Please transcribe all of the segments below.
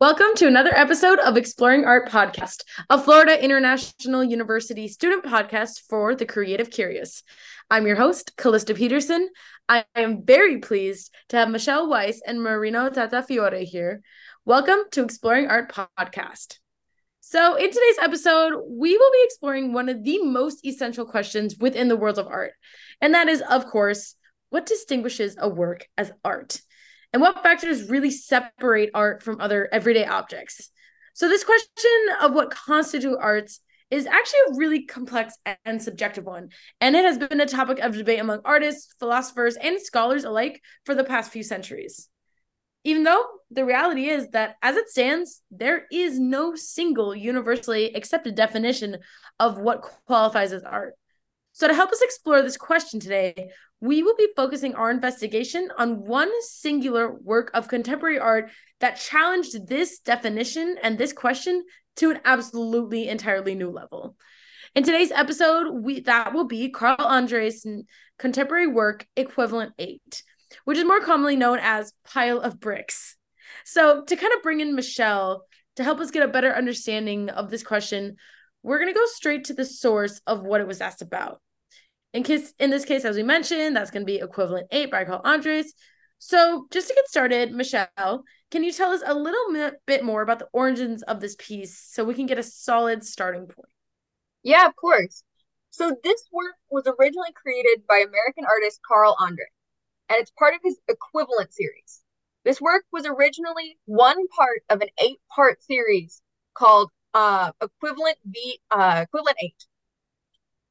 Welcome to another episode of Exploring Art Podcast, a Florida International University student podcast for the creative curious. I'm your host, Callista Peterson. I am very pleased to have Michelle Weiss and Marino Tatafiore here. Welcome to Exploring Art Podcast. So, in today's episode, we will be exploring one of the most essential questions within the world of art. And that is, of course, what distinguishes a work as art? And what factors really separate art from other everyday objects. So, this question of what constitute arts is actually a really complex and subjective one, and it has been a topic of debate among artists, philosophers, and scholars alike for the past few centuries. Even though the reality is that, as it stands, there is no single universally accepted definition of what qualifies as art. So, to help us explore this question today, we will be focusing our investigation on one singular work of contemporary art that challenged this definition and this question to an absolutely entirely new level. In today's episode, we that will be Carl Andre's contemporary work Equivalent 8, which is more commonly known as Pile of Bricks. So, to kind of bring in Michelle to help us get a better understanding of this question, we're going to go straight to the source of what it was asked about. In case in this case, as we mentioned, that's going to be equivalent eight by Carl Andres. So just to get started, Michelle, can you tell us a little bit more about the origins of this piece so we can get a solid starting point? Yeah, of course. So this work was originally created by American artist Carl Andre, and it's part of his equivalent series. This work was originally one part of an eight-part series called uh, Equivalent V uh, Equivalent Eight.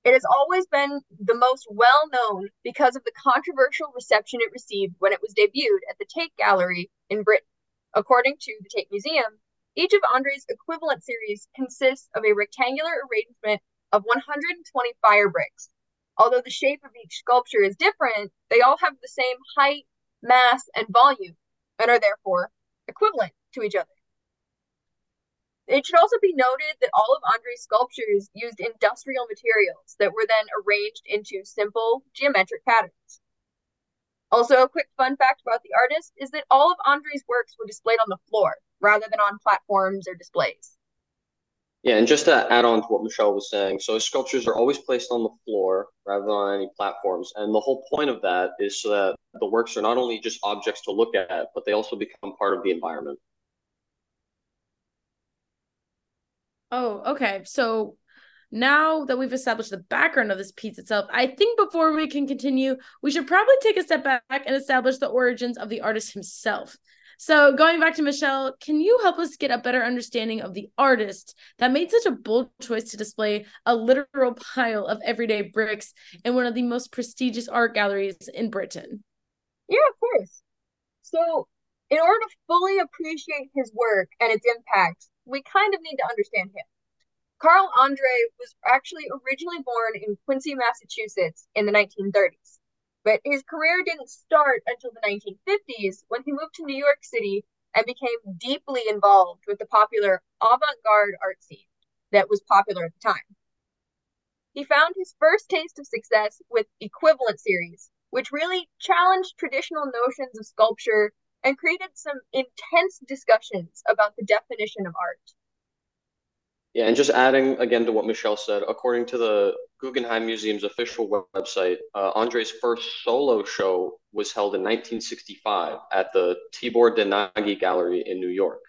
It has always been the most well known because of the controversial reception it received when it was debuted at the Tate Gallery in Britain. According to the Tate Museum, each of Andre's equivalent series consists of a rectangular arrangement of 120 fire bricks. Although the shape of each sculpture is different, they all have the same height, mass, and volume, and are therefore equivalent to each other. It should also be noted that all of Andre's sculptures used industrial materials that were then arranged into simple geometric patterns. Also, a quick fun fact about the artist is that all of Andre's works were displayed on the floor rather than on platforms or displays. Yeah, and just to add on to what Michelle was saying, so sculptures are always placed on the floor rather than on any platforms. And the whole point of that is so that the works are not only just objects to look at, but they also become part of the environment. Oh, okay. So now that we've established the background of this piece itself, I think before we can continue, we should probably take a step back and establish the origins of the artist himself. So, going back to Michelle, can you help us get a better understanding of the artist that made such a bold choice to display a literal pile of everyday bricks in one of the most prestigious art galleries in Britain? Yeah, of course. So, in order to fully appreciate his work and its impact, we kind of need to understand him. Carl Andre was actually originally born in Quincy, Massachusetts in the 1930s, but his career didn't start until the 1950s when he moved to New York City and became deeply involved with the popular avant garde art scene that was popular at the time. He found his first taste of success with Equivalent series, which really challenged traditional notions of sculpture and created some intense discussions about the definition of art. Yeah, and just adding again to what Michelle said, according to the Guggenheim Museum's official website, uh, Andre's first solo show was held in 1965 at the Tibor de Nagy Gallery in New York.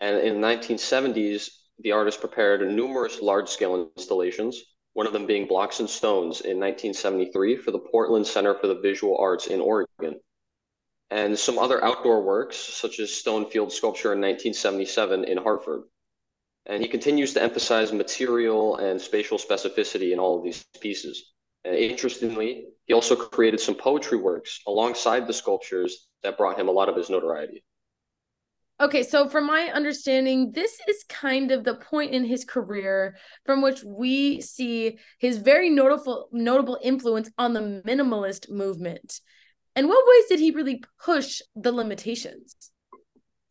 And in the 1970s, the artist prepared numerous large scale installations, one of them being Blocks and Stones in 1973 for the Portland Center for the Visual Arts in Oregon and some other outdoor works, such as Stonefield sculpture in 1977 in Hartford. And he continues to emphasize material and spatial specificity in all of these pieces. And interestingly, he also created some poetry works alongside the sculptures that brought him a lot of his notoriety. Okay, so from my understanding, this is kind of the point in his career from which we see his very notable notable influence on the minimalist movement. And what ways did he really push the limitations?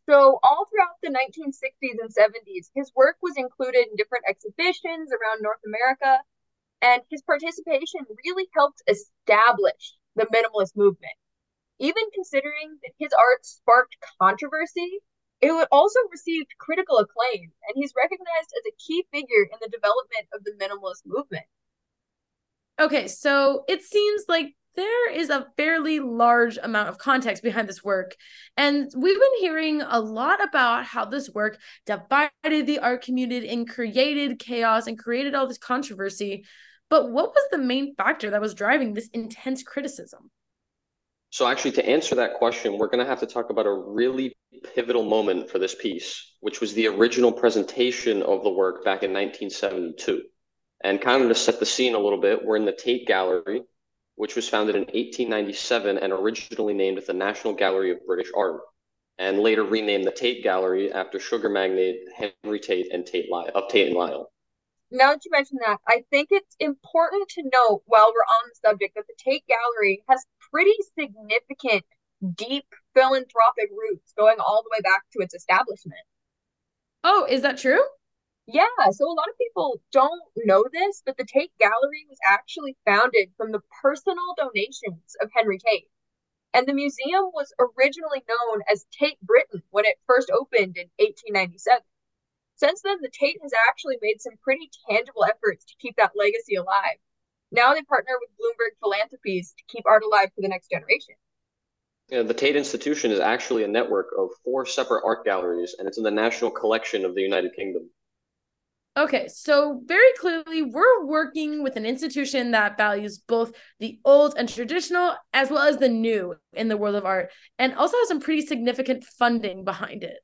So, all throughout the 1960s and 70s, his work was included in different exhibitions around North America, and his participation really helped establish the minimalist movement. Even considering that his art sparked controversy, It also received critical acclaim, and he's recognized as a key figure in the development of the minimalist movement. Okay, so it seems like there is a fairly large amount of context behind this work. And we've been hearing a lot about how this work divided the art community and created chaos and created all this controversy. But what was the main factor that was driving this intense criticism? So, actually, to answer that question, we're going to have to talk about a really pivotal moment for this piece, which was the original presentation of the work back in 1972. And kind of to set the scene a little bit, we're in the Tate Gallery, which was founded in 1897 and originally named the National Gallery of British Art, and later renamed the Tate Gallery after sugar magnate Henry Tate and Tate Lyle, of Tate and Lyle. Now that you mention that, I think it's important to note while we're on the subject that the Tate Gallery has pretty significant, deep philanthropic roots going all the way back to its establishment. Oh, is that true? Yeah, so a lot of people don't know this, but the Tate Gallery was actually founded from the personal donations of Henry Tate. And the museum was originally known as Tate Britain when it first opened in 1897. Since then, the Tate has actually made some pretty tangible efforts to keep that legacy alive. Now they partner with Bloomberg Philanthropies to keep art alive for the next generation. Yeah, the Tate Institution is actually a network of four separate art galleries, and it's in the National Collection of the United Kingdom. Okay, so very clearly, we're working with an institution that values both the old and traditional as well as the new in the world of art, and also has some pretty significant funding behind it.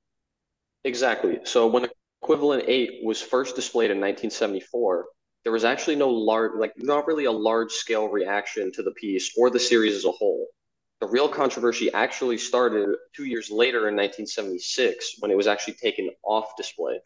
Exactly. So, when Equivalent 8 was first displayed in 1974, there was actually no large, like, not really a large scale reaction to the piece or the series as a whole. The real controversy actually started two years later in 1976 when it was actually taken off display.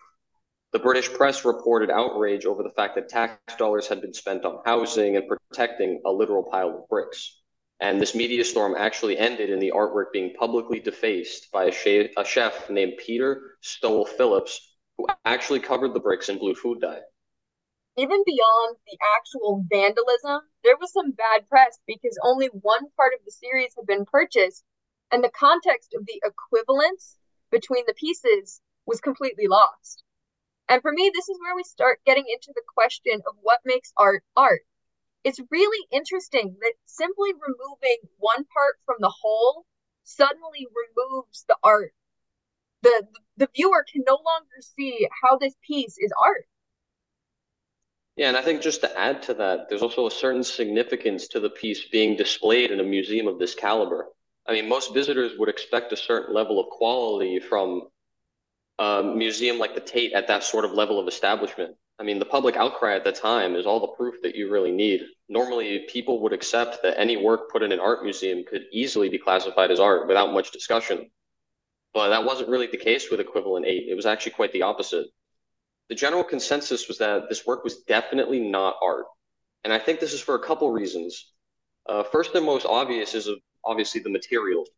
The British press reported outrage over the fact that tax dollars had been spent on housing and protecting a literal pile of bricks. And this media storm actually ended in the artwork being publicly defaced by a, chef, a chef named Peter Stowell Phillips, who actually covered the bricks in blue food dye. Even beyond the actual vandalism, there was some bad press because only one part of the series had been purchased, and the context of the equivalence between the pieces was completely lost. And for me, this is where we start getting into the question of what makes art art. It's really interesting that simply removing one part from the whole suddenly removes the art. The, the viewer can no longer see how this piece is art. Yeah, and I think just to add to that, there's also a certain significance to the piece being displayed in a museum of this caliber. I mean, most visitors would expect a certain level of quality from a museum like the Tate at that sort of level of establishment. I mean, the public outcry at the time is all the proof that you really need. Normally, people would accept that any work put in an art museum could easily be classified as art without much discussion. But that wasn't really the case with Equivalent 8. It was actually quite the opposite. The general consensus was that this work was definitely not art. And I think this is for a couple reasons. Uh, first and most obvious is obviously the materials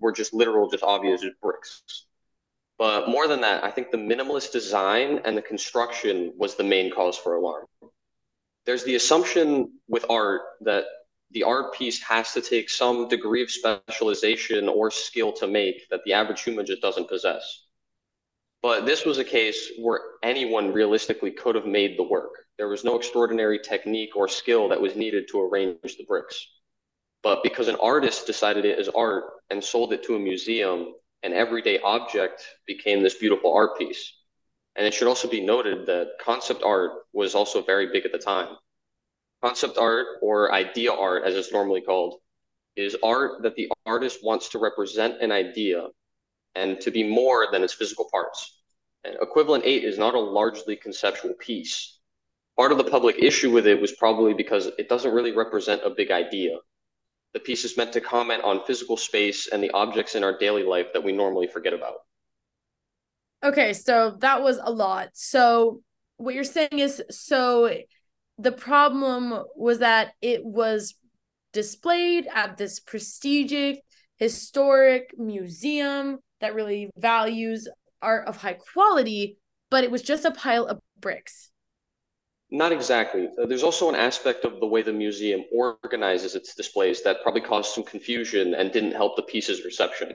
were just literal, just obvious as bricks. But more than that, I think the minimalist design and the construction was the main cause for alarm. There's the assumption with art that the art piece has to take some degree of specialization or skill to make that the average human just doesn't possess. But this was a case where anyone realistically could have made the work. There was no extraordinary technique or skill that was needed to arrange the bricks. But because an artist decided it as art and sold it to a museum, an everyday object became this beautiful art piece. And it should also be noted that concept art was also very big at the time. Concept art, or idea art as it's normally called, is art that the artist wants to represent an idea and to be more than its physical parts. And equivalent 8 is not a largely conceptual piece. Part of the public issue with it was probably because it doesn't really represent a big idea. The piece is meant to comment on physical space and the objects in our daily life that we normally forget about. Okay, so that was a lot. So what you're saying is so the problem was that it was displayed at this prestigious historic museum that really values art of high quality, but it was just a pile of bricks. Not exactly. Uh, there's also an aspect of the way the museum organizes its displays that probably caused some confusion and didn't help the piece's reception.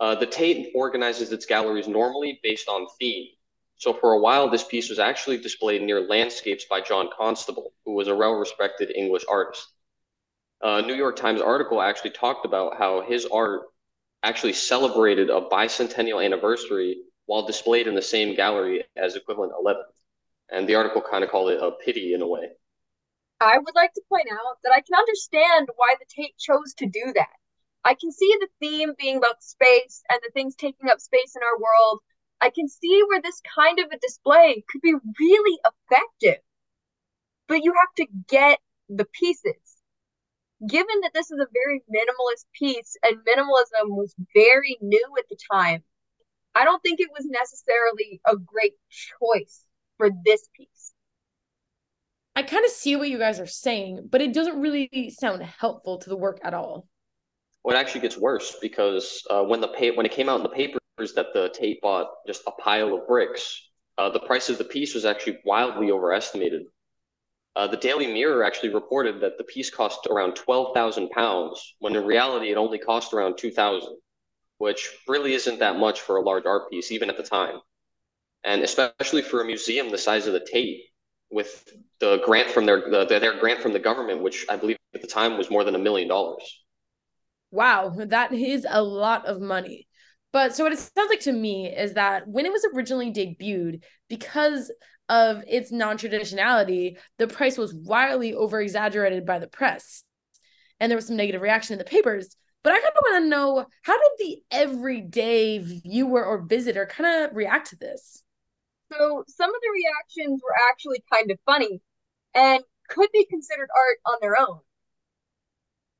Uh, the Tate organizes its galleries normally based on theme. So for a while, this piece was actually displayed near landscapes by John Constable, who was a well-respected English artist. A New York Times article actually talked about how his art actually celebrated a bicentennial anniversary while displayed in the same gallery as equivalent 11. And the article kind of called it a pity in a way. I would like to point out that I can understand why the Tate chose to do that. I can see the theme being about space and the things taking up space in our world. I can see where this kind of a display could be really effective. But you have to get the pieces. Given that this is a very minimalist piece and minimalism was very new at the time, I don't think it was necessarily a great choice for this piece. I kind of see what you guys are saying, but it doesn't really sound helpful to the work at all. Well, it actually gets worse because uh, when the pay- when it came out in the papers that the Tate bought just a pile of bricks, uh, the price of the piece was actually wildly overestimated. Uh, the Daily Mirror actually reported that the piece cost around twelve thousand pounds, when in reality it only cost around two thousand, which really isn't that much for a large art piece, even at the time, and especially for a museum the size of the Tate, with the grant from their the, their grant from the government, which I believe at the time was more than a million dollars. Wow, that is a lot of money. But so what it sounds like to me is that when it was originally debuted, because of its non-traditionality, the price was wildly over-exaggerated by the press. And there was some negative reaction in the papers. But I kind of want to know how did the everyday viewer or visitor kind of react to this? So some of the reactions were actually kind of funny and could be considered art on their own.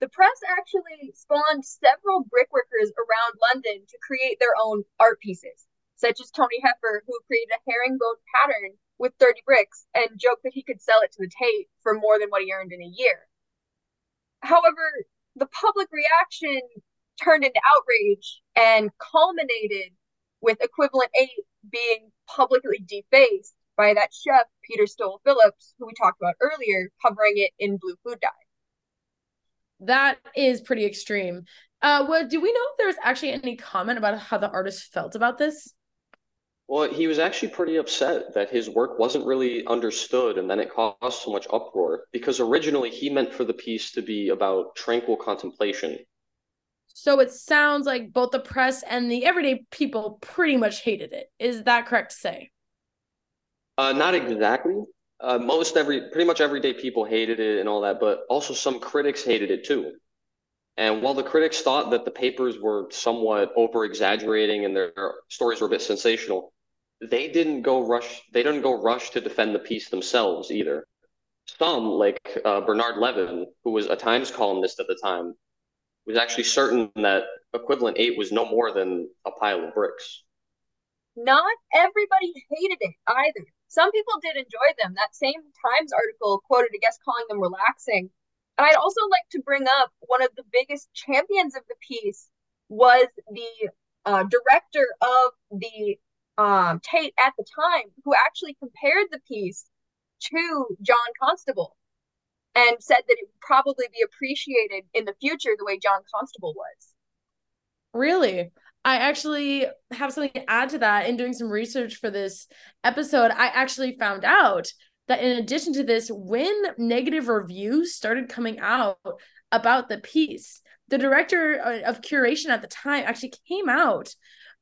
The press actually spawned several brickworkers around London to create their own art pieces, such as Tony Heffer, who created a herringbone pattern with 30 bricks and joked that he could sell it to the Tate for more than what he earned in a year. However, the public reaction turned into outrage and culminated with equivalent eight being publicly defaced by that chef Peter Stowell Phillips, who we talked about earlier, covering it in blue food dye. That is pretty extreme. Uh, well, do we know if there was actually any comment about how the artist felt about this? Well, he was actually pretty upset that his work wasn't really understood and then it caused so much uproar because originally he meant for the piece to be about tranquil contemplation. So it sounds like both the press and the everyday people pretty much hated it. Is that correct to say? Uh, not exactly. Uh, most every, pretty much everyday people hated it and all that, but also some critics hated it too. And while the critics thought that the papers were somewhat over exaggerating and their stories were a bit sensational, they didn't go rush. They didn't go rush to defend the piece themselves either. Some, like uh, Bernard Levin, who was a Times columnist at the time, was actually certain that equivalent eight was no more than a pile of bricks. Not everybody hated it either. Some people did enjoy them. That same Times article quoted a guest calling them relaxing. And I'd also like to bring up one of the biggest champions of the piece was the uh, director of the um, Tate at the time, who actually compared the piece to John Constable and said that it would probably be appreciated in the future the way John Constable was. Really? I actually have something to add to that in doing some research for this episode. I actually found out that in addition to this, when negative reviews started coming out about the piece, the director uh, of curation at the time actually came out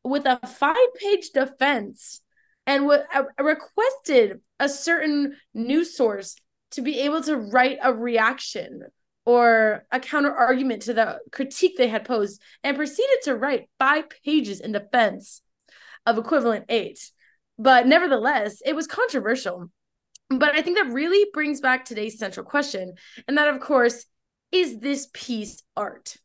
with a five page defense and w- uh, requested a certain news source to be able to write a reaction or a counter argument to the critique they had posed and proceeded to write five pages in defense of equivalent eight. But nevertheless, it was controversial. But I think that really brings back today's central question. And that, of course, is this piece art?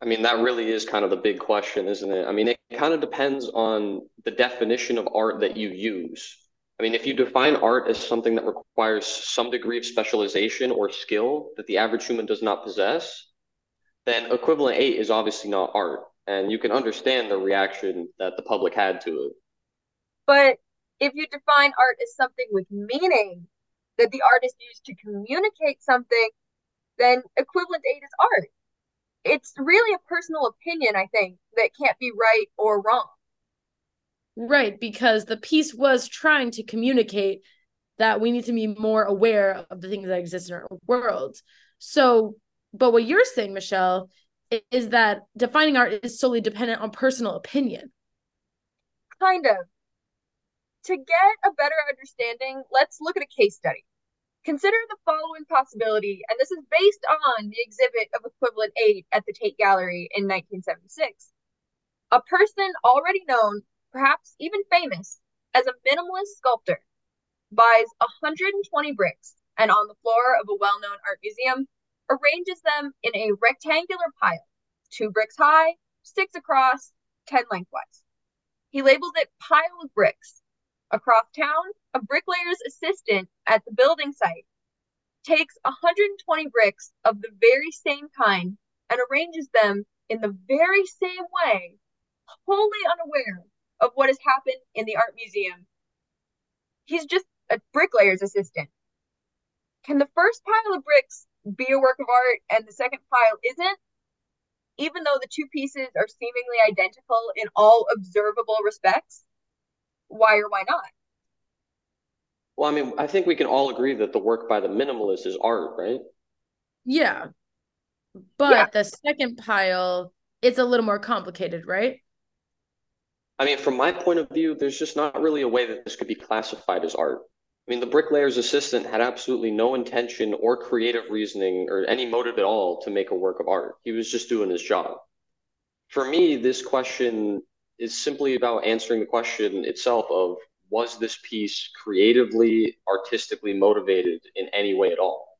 I mean, that really is kind of the big question, isn't it? I mean, it kind of depends on the definition of art that you use. I mean, if you define art as something that requires some degree of specialization or skill that the average human does not possess, then equivalent eight is obviously not art. And you can understand the reaction that the public had to it. But if you define art as something with meaning that the artist used to communicate something, then equivalent eight is art. it's really a personal opinion, I think, that can't be right or wrong. Right, because the piece was trying to communicate that we need to be more aware of the things that exist in our world. So, but what you're saying, Michelle, is that defining art is solely dependent on personal opinion. Kind of. To get a better understanding, let's look at a case study. Consider the following possibility, and this is based on the exhibit of equivalent eight at the Tate Gallery in 1976. A person already known, perhaps even famous, as a minimalist sculptor buys 120 bricks and on the floor of a well known art museum arranges them in a rectangular pile, two bricks high, six across, 10 lengthwise. He labels it pile of bricks. Across town, a bricklayer's assistant at the building site takes 120 bricks of the very same kind and arranges them in the very same way, wholly unaware of what has happened in the art museum. He's just a bricklayer's assistant. Can the first pile of bricks be a work of art and the second pile isn't? Even though the two pieces are seemingly identical in all observable respects? Why or why not? Well, I mean, I think we can all agree that the work by the minimalist is art, right? Yeah. But yeah. the second pile, it's a little more complicated, right? I mean, from my point of view, there's just not really a way that this could be classified as art. I mean, the bricklayer's assistant had absolutely no intention or creative reasoning or any motive at all to make a work of art. He was just doing his job. For me, this question is simply about answering the question itself of was this piece creatively, artistically motivated in any way at all?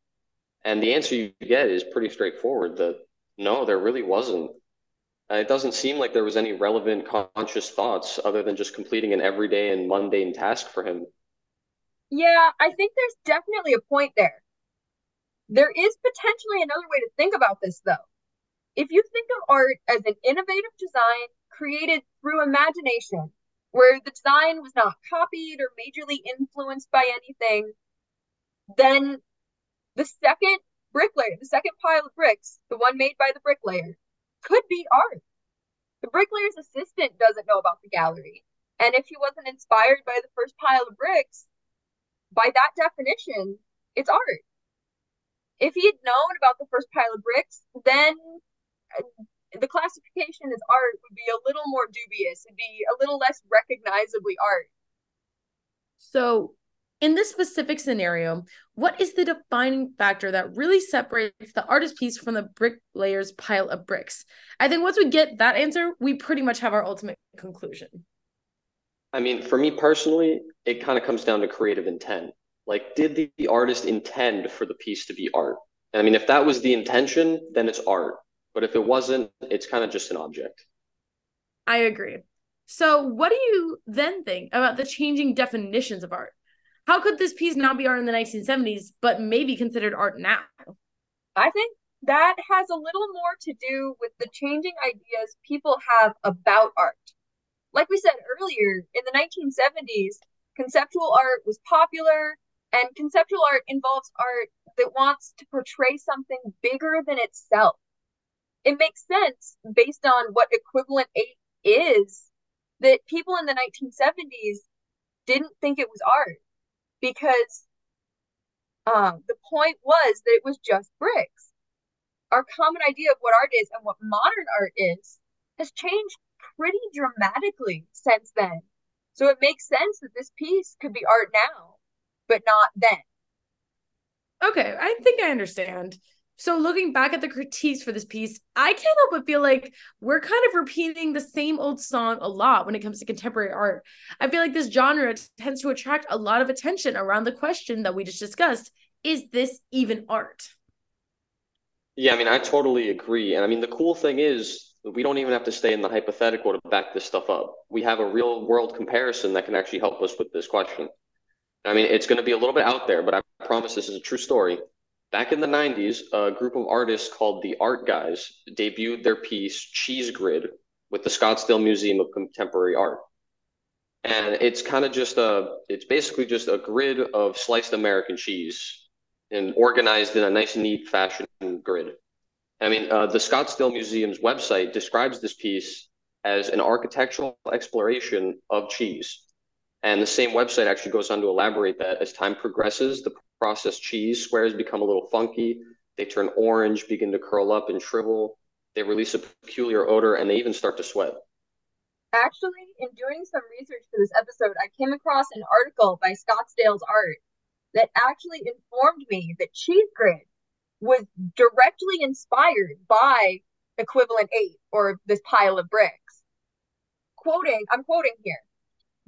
And the answer you get is pretty straightforward that no, there really wasn't. Uh, it doesn't seem like there was any relevant conscious thoughts other than just completing an everyday and mundane task for him yeah, I think there's definitely a point there. There is potentially another way to think about this, though. If you think of art as an innovative design created through imagination, where the design was not copied or majorly influenced by anything, then the second bricklayer, the second pile of bricks, the one made by the bricklayer, could be art. The bricklayer's assistant doesn't know about the gallery. And if he wasn't inspired by the first pile of bricks, by that definition, it's art. If he had known about the first pile of bricks, then uh, the classification as art would be a little more dubious. It'd be a little less recognizably art. So, in this specific scenario, what is the defining factor that really separates the artist piece from the bricklayer's pile of bricks? I think once we get that answer, we pretty much have our ultimate conclusion. I mean, for me personally, it kind of comes down to creative intent. Like, did the, the artist intend for the piece to be art? I mean, if that was the intention, then it's art. But if it wasn't, it's kind of just an object. I agree. So, what do you then think about the changing definitions of art? How could this piece not be art in the 1970s, but maybe considered art now? I think that has a little more to do with the changing ideas people have about art like we said earlier, in the 1970s, conceptual art was popular, and conceptual art involves art that wants to portray something bigger than itself. It makes sense based on what equivalent eight is that people in the 1970s didn't think it was art because um, the point was that it was just bricks. Our common idea of what art is and what modern art is has changed pretty dramatically since then. So it makes sense that this piece could be art now, but not then. Okay, I think I understand. So looking back at the critiques for this piece, I can't help but feel like we're kind of repeating the same old song a lot when it comes to contemporary art. I feel like this genre tends to attract a lot of attention around the question that we just discussed. Is this even art? Yeah, I mean, I totally agree. And I mean, the cool thing is we don't even have to stay in the hypothetical to back this stuff up. We have a real world comparison that can actually help us with this question. I mean, it's going to be a little bit out there, but I promise this is a true story. Back in the 90s, a group of artists called the Art Guys debuted their piece Cheese Grid with the Scottsdale Museum of Contemporary Art. And it's kind of just a, it's basically just a grid of sliced American cheese and organized in a nice, neat fashion grid. I mean, uh, the Scottsdale Museum's website describes this piece as an architectural exploration of cheese. And the same website actually goes on to elaborate that as time progresses, the processed cheese squares become a little funky. They turn orange, begin to curl up and shrivel. They release a peculiar odor, and they even start to sweat. Actually, in doing some research for this episode, I came across an article by Scottsdale's Art that actually informed me that Cheese Grid was directly inspired by Equivalent 8 or this pile of bricks. Quoting, I'm quoting here.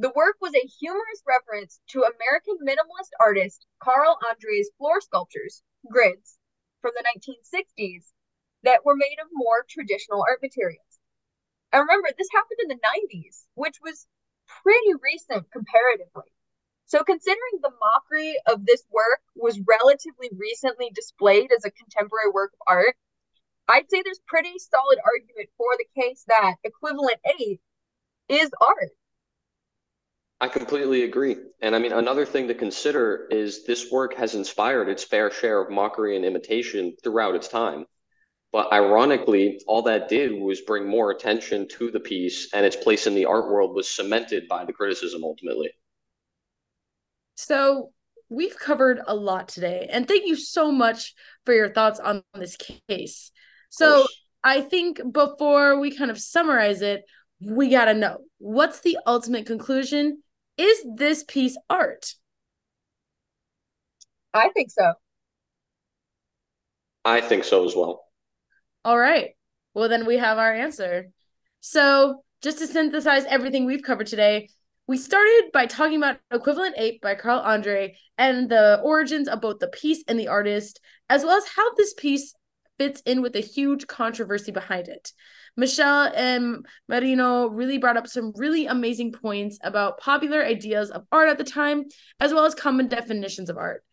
The work was a humorous reference to American minimalist artist Carl Andre's floor sculptures, grids, from the 1960s that were made of more traditional art materials. And remember, this happened in the 90s, which was pretty recent comparatively. So, considering the mockery of this work was relatively recently displayed as a contemporary work of art, I'd say there's pretty solid argument for the case that equivalent 8 is art. I completely agree. And I mean, another thing to consider is this work has inspired its fair share of mockery and imitation throughout its time. But ironically, all that did was bring more attention to the piece, and its place in the art world was cemented by the criticism ultimately. So we've covered a lot today, and thank you so much for your thoughts on this case. So I think before we kind of summarize it, we got to know what's the ultimate conclusion? Is this piece art? I think so. I think so as well. All right. Well, then we have our answer. So, just to synthesize everything we've covered today, we started by talking about Equivalent 8 by Carl Andre and the origins of both the piece and the artist, as well as how this piece fits in with the huge controversy behind it. Michelle and Marino really brought up some really amazing points about popular ideas of art at the time, as well as common definitions of art.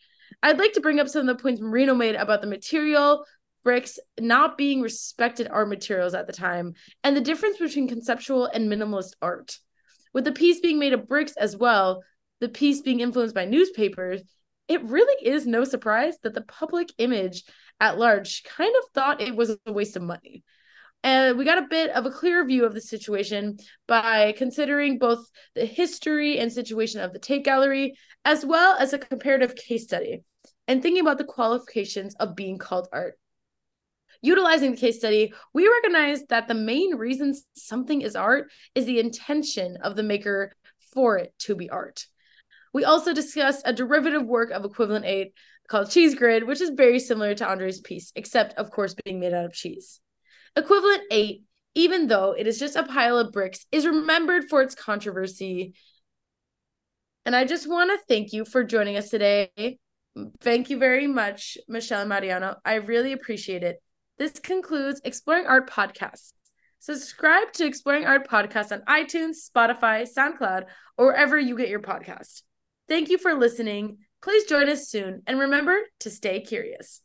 I'd like to bring up some of the points Marino made about the material, bricks not being respected art materials at the time, and the difference between conceptual and minimalist art. With the piece being made of bricks as well, the piece being influenced by newspapers, it really is no surprise that the public image at large kind of thought it was a waste of money. And we got a bit of a clear view of the situation by considering both the history and situation of the Tate Gallery, as well as a comparative case study, and thinking about the qualifications of being called art. Utilizing the case study, we recognize that the main reason something is art is the intention of the maker for it to be art. We also discussed a derivative work of equivalent 8 called Cheese Grid, which is very similar to Andre's piece, except, of course, being made out of cheese. Equivalent 8, even though it is just a pile of bricks, is remembered for its controversy. And I just want to thank you for joining us today. Thank you very much, Michelle and Mariano. I really appreciate it. This concludes Exploring Art Podcast. Subscribe to Exploring Art Podcast on iTunes, Spotify, SoundCloud, or wherever you get your podcast. Thank you for listening. Please join us soon and remember to stay curious.